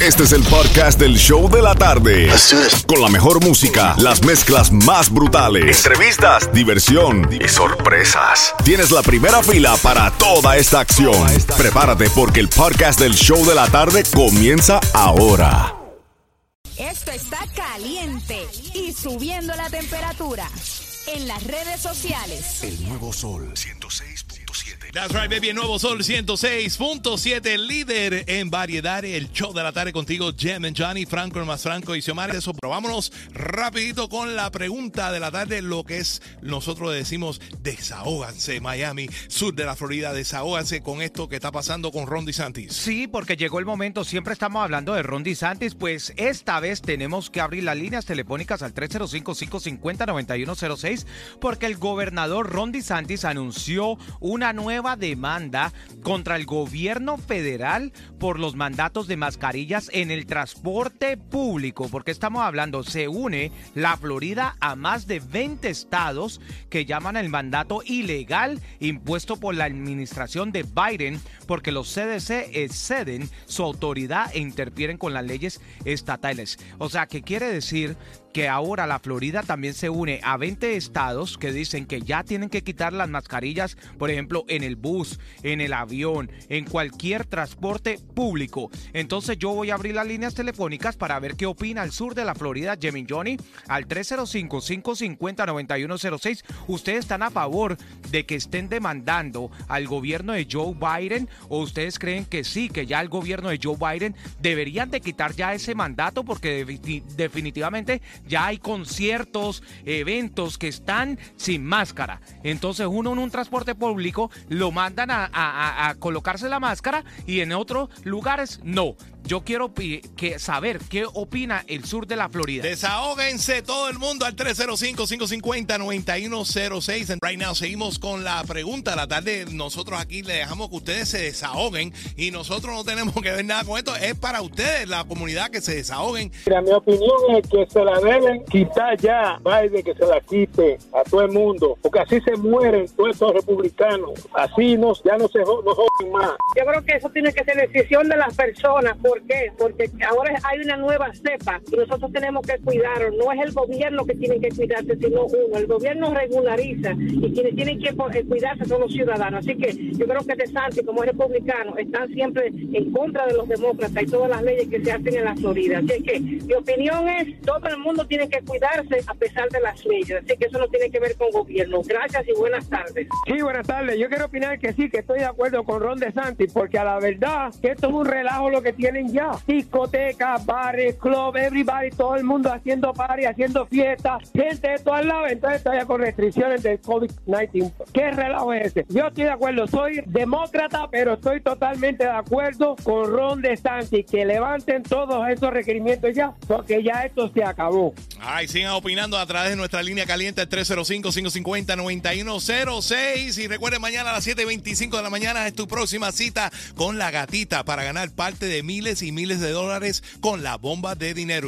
Este es el podcast del show de la tarde. Con la mejor música, las mezclas más brutales, entrevistas, diversión y sorpresas. Tienes la primera fila para toda esta acción. Prepárate porque el podcast del show de la tarde comienza ahora. Esto está caliente y subiendo la temperatura. En las redes sociales. El nuevo sol 106.7. That's right, baby. Nuevo Sol 106.7, líder en variedad. El show de la tarde contigo, Jem and Johnny, Franco, el más Franco y Xiomara. Eso, pero vámonos rapidito con la pregunta de la tarde, lo que es, nosotros decimos, desahóganse, Miami, sur de la Florida, desahóganse con esto que está pasando con Ron DeSantis. Sí, porque llegó el momento, siempre estamos hablando de Ron DeSantis, pues esta vez tenemos que abrir las líneas telefónicas al 305-550-9106, porque el gobernador Ron DeSantis anunció una nueva demanda contra el gobierno federal por los mandatos de mascarillas en el transporte público, porque estamos hablando, se une la Florida a más de 20 estados que llaman el mandato ilegal impuesto por la administración de Biden, porque los CDC exceden su autoridad e interfieren con las leyes estatales. O sea, que quiere decir que ahora la Florida también se une a 20 estados que dicen que ya tienen que quitar las mascarillas, por ejemplo, en el bus, en el avión, en cualquier transporte público. Entonces yo voy a abrir las líneas telefónicas para ver qué opina el sur de la Florida, Jemin Johnny, al 305-550-9106. ¿Ustedes están a favor de que estén demandando al gobierno de Joe Biden o ustedes creen que sí, que ya el gobierno de Joe Biden deberían de quitar ya ese mandato porque definitivamente ya hay conciertos, eventos que están sin máscara. Entonces uno en un transporte público lo mandan a, a, colocarse la máscara y en otros lugares no. Yo quiero que saber qué opina el sur de la Florida. Desahóguense todo el mundo al 305-550-9106. And right now seguimos con la pregunta la tarde. Nosotros aquí le dejamos que ustedes se desahoguen y nosotros no tenemos que ver nada con esto. Es para ustedes, la comunidad, que se desahoguen. Mira, mi opinión es que se la deben quitar ya, Biden, que se la quite a todo el mundo, porque así se mueren todos estos republicanos. Así no, ya no se no joden más. Yo creo que eso tiene que ser decisión de las personas. ¿Por qué? Porque ahora hay una nueva cepa y nosotros tenemos que cuidarnos. No es el gobierno que tiene que cuidarse, sino uno. El gobierno regulariza y quienes tienen que cuidarse son los ciudadanos. Así que yo creo que De Santi, como es republicano, están siempre en contra de los demócratas y todas las leyes que se hacen en la Florida. Así que mi opinión es, todo el mundo tiene que cuidarse a pesar de las leyes. Así que eso no tiene que ver con gobierno. Gracias y buenas tardes. Sí, buenas tardes. Yo quiero opinar que sí, que estoy de acuerdo con Ron DeSantis, porque a la verdad que esto es un relajo lo que tienen ya. Discotecas, bares, club, everybody, todo el mundo haciendo party, haciendo fiestas, gente de todos lados. Entonces todavía con restricciones del COVID-19. ¿Qué relajo es ese? Yo estoy de acuerdo, soy demócrata, pero estoy totalmente de acuerdo con Ron DeSantis, que levanten todos esos requerimientos ya, porque ya esto se acabó. Ay, sigan opinando a través de nuestra línea caliente 305-550-9106. Y recuerden, mañana a las 7.25 de la mañana es tu próxima cita con la gatita para ganar parte de y miles de dólares con la bomba de dinero.